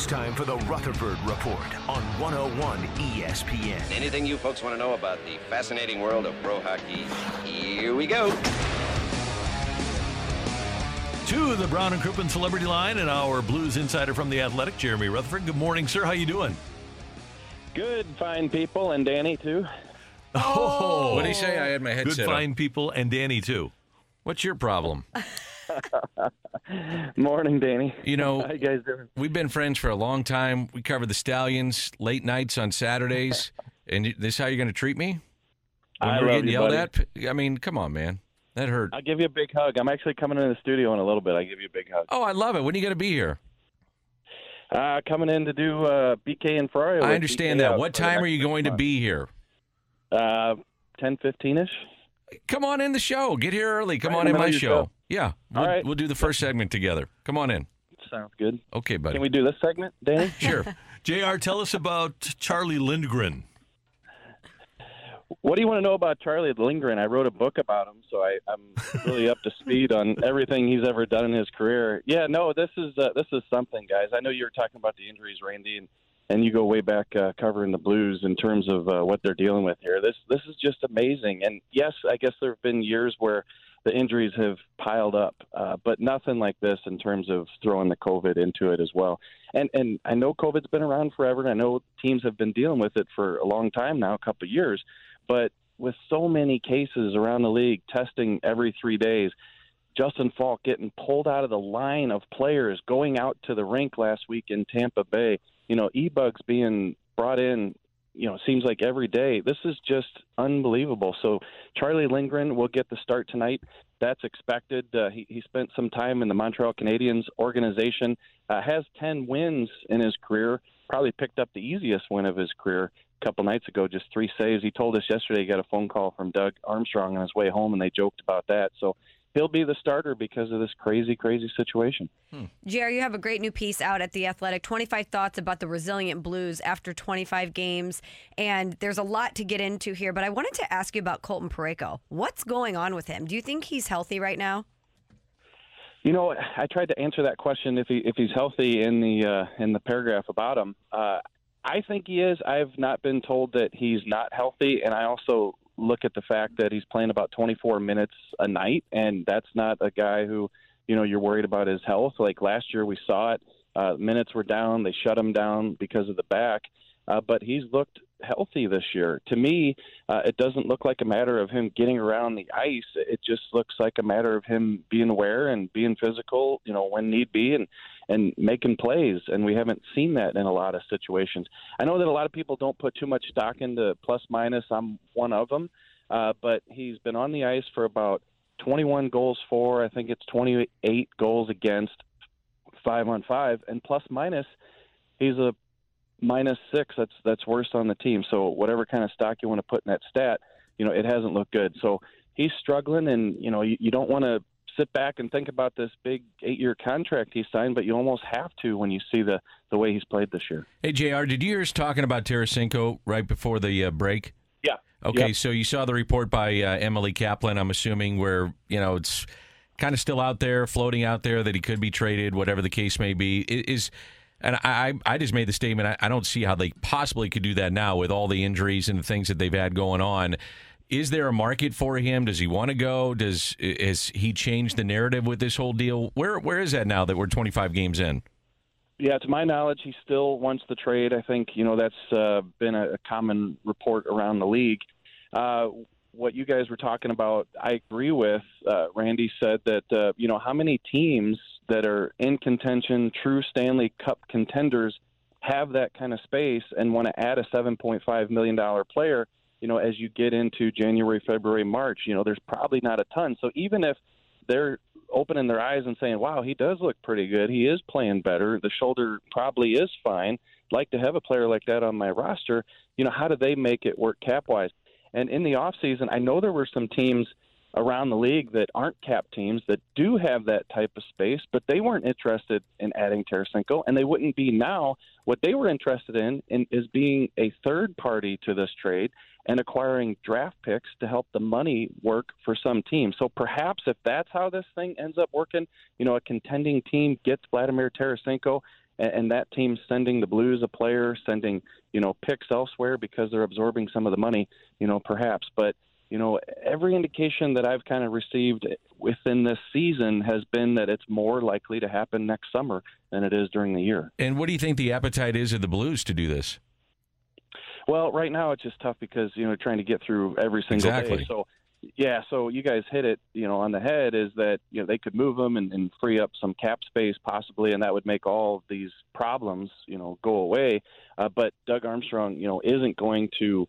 It's time for the Rutherford Report on 101 ESPN. Anything you folks want to know about the fascinating world of pro hockey? Here we go. To the Brown and Crouppen Celebrity Line and our Blues insider from the Athletic, Jeremy Rutherford. Good morning, sir. How you doing? Good, fine people, and Danny too. Oh, What did he say? I had my good, headset on. fine people, and Danny too. What's your problem? Morning, Danny. You know, How you guys doing? we've been friends for a long time. We cover the Stallions late nights on Saturdays, and this is how you're going to treat me? When I we're getting you, yelled buddy. at? I mean, come on, man. That hurt. I'll give you a big hug. I'm actually coming into the studio in a little bit. I'll give you a big hug. Oh, I love it. When are you going to be here? Uh, coming in to do uh, BK and Ferrari. I understand BK that. What time are you going to be here? Uh, 10, 15-ish. Come on in the show. Get here early. Come Right on in in my show. show. Yeah. We'll, All right. we'll do the first segment together. Come on in. Sounds good. Okay, buddy. Can we do this segment, Danny? Sure. JR, tell us about Charlie Lindgren. What do you want to know about Charlie Lindgren? I wrote a book about him, so I, I'm really up to speed on everything he's ever done in his career. Yeah, no, this is uh, this is something, guys. I know you were talking about the injuries, Randy, and, and you go way back uh, covering the Blues in terms of uh, what they're dealing with here. This this is just amazing. And yes, I guess there have been years where the injuries have piled up, uh, but nothing like this in terms of throwing the COVID into it as well. And and I know COVID's been around forever, and I know teams have been dealing with it for a long time now, a couple of years. But with so many cases around the league, testing every three days, Justin Faulk getting pulled out of the line of players going out to the rink last week in Tampa Bay. You know, e-bugs being brought in. You know, it seems like every day. This is just unbelievable. So Charlie Lindgren will get the start tonight. That's expected. Uh, he, he spent some time in the Montreal Canadiens organization. Uh, has ten wins in his career. Probably picked up the easiest win of his career a couple nights ago. Just three saves. He told us yesterday he got a phone call from Doug Armstrong on his way home, and they joked about that. So he'll be the starter because of this crazy, crazy situation. Jerry, you have a great new piece out at The Athletic 25 thoughts about the resilient Blues after 25 games. And there's a lot to get into here, but I wanted to ask you about Colton Parayko. What's going on with him? Do you think he's healthy right now? You know, I tried to answer that question if he if he's healthy in the uh, in the paragraph about him. Uh, I think he is. I've not been told that he's not healthy, and I also look at the fact that he's playing about 24 minutes a night, and that's not a guy who, you know, you're worried about his health. Like last year, we saw it. Uh, minutes were down. They shut him down because of the back, uh, but he's looked healthy this year. To me, uh, it doesn't look like a matter of him getting around the ice. It just looks like a matter of him being aware and being physical, you know, when need be, and and making plays. And we haven't seen that in a lot of situations. I know that a lot of people don't put too much stock into plus minus. I'm one of them, uh, but he's been on the ice for about 21 goals for. I think it's 28 goals against, five on five, and plus minus. He's a minus six. That's that's worst on the team. So whatever kind of stock you want to put in that stat, you know, it hasn't looked good. So he's struggling, and you know, you, you don't want to sit back and think about this big eight-year contract he signed, but you almost have to when you see the the way he's played this year. Hey, JR, did you hear us talking about Tarasenko right before the uh, break? Yeah. Okay, Yep. so you saw the report by uh, Emily Kaplan, I'm assuming, where, you know, it's kind of still out there, floating out there that he could be traded, whatever the case may be. Is and I, I just made the statement. I, I don't see how they possibly could do that now with all the injuries and the things that they've had going on. Is there a market for him? Does he want to go? Does has he changed the narrative with this whole deal? Where where is that now that we're 25 games in? Yeah, to my knowledge, he still wants the trade. I think you know that's uh, been a, common report around the league. Uh, what you guys were talking about, I agree with. Uh, Randy said that uh, you know how many teams that are in contention, true Stanley Cup contenders, have that kind of space and want to add a 7.5 million dollar player. You know, as you get into January, February, March, you know, there's probably not a ton. So even if they're opening their eyes and saying, "Wow, he does look pretty good. He is playing better. The shoulder probably is fine." Like to have a player like that on my roster. You know, how do they make it work cap wise? And in the off season, I know there were some teams around the league that aren't cap teams that do have that type of space, but they weren't interested in adding Tarasenko, and they wouldn't be now. What they were interested in, in is being a third party to this trade and acquiring draft picks to help the money work for some team. So perhaps if that's how this thing ends up working, you know, a contending team gets Vladimir Tarasenko and, and that team sending the Blues a player, sending you know picks elsewhere because they're absorbing some of the money, you know, perhaps. But you know, every indication that I've kind of received within this season has been that it's more likely to happen next summer than it is during the year. And what do you think the appetite is of the Blues to do this? Well, right now it's just tough because you know trying to get through every single Exactly. day. So yeah, so you guys hit it, you know, on the head. Is that you know they could move them and, and free up some cap space possibly, and that would make all of these problems, you know, go away. Uh, but Doug Armstrong, you know, isn't going to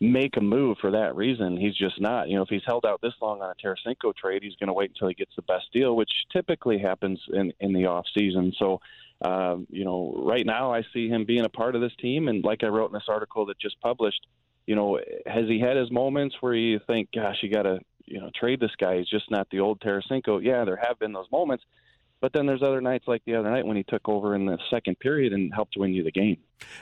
make a move for that reason. He's just not. You know, if he's held out this long on a Tarasenko trade, he's going to wait until he gets the best deal, which typically happens in in the off season. So, um, you know, right now I see him being a part of this team, and like I wrote in this article that just published, you know, has he had his moments where you think, gosh, you got to you know trade this guy? He's just not the old Tarasenko. Yeah, there have been those moments. But then there's other nights like the other night when he took over in the second period and helped win you the game.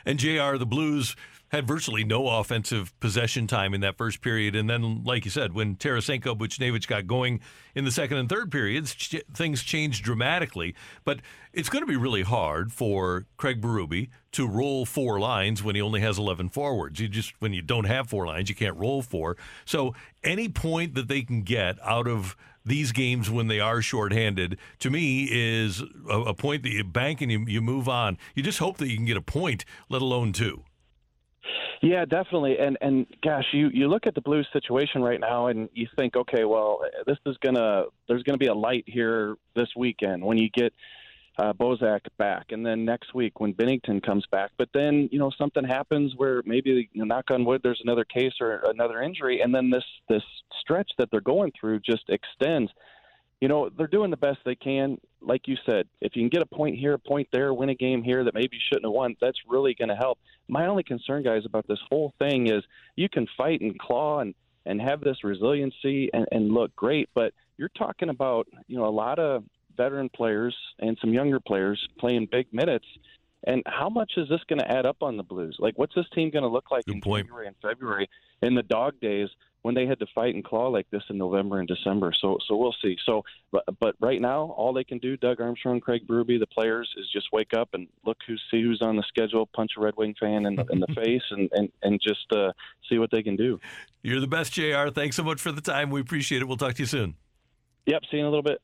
And JR, the Blues had virtually no offensive possession time in that first period. And then, like you said, when Tarasenko Buchnevich got going in the second and third periods, ch- things changed dramatically. But it's going to be really hard for Craig Berube to roll four lines when he only has 11 forwards. You just, when you don't have four lines, you can't roll four. So any point that they can get out of these games when they are shorthanded, to me, is a, a point that you bank and you, you move on. You just hope that you can get a point, let alone two. Yeah, definitely. And and gosh, you you look at the Blues situation right now, and you think, okay, well, this is gonna there's gonna be a light here this weekend when you get uh, Bozak back, and then next week when Binnington comes back. But then you know something happens where maybe you know, knock on wood, there's another case or another injury, and then this this stretch that they're going through just extends. You know they're doing the best they can. Like you said, if you can get a point here, a point there, win a game here that maybe you shouldn't have won, that's really going to help. My only concern, guys, about this whole thing is you can fight and claw and and have this resiliency and, and look great, but you're talking about you know a lot of veteran players and some younger players playing big minutes. And how much is this going to add up on the Blues? Like, what's this team going to look like Good in point. January and February in the dog days when they had to fight and claw like this in November and December? So, so we'll see. So, but, but right now, all they can do, Doug Armstrong, Craig Berube, the players, is just wake up and look who see who's on the schedule, punch a Red Wing fan in the, in the face, and and and just uh, see what they can do. You're the best, JR. Thanks so much for the time. We appreciate it. We'll talk to you soon. Yep. See you in a little bit.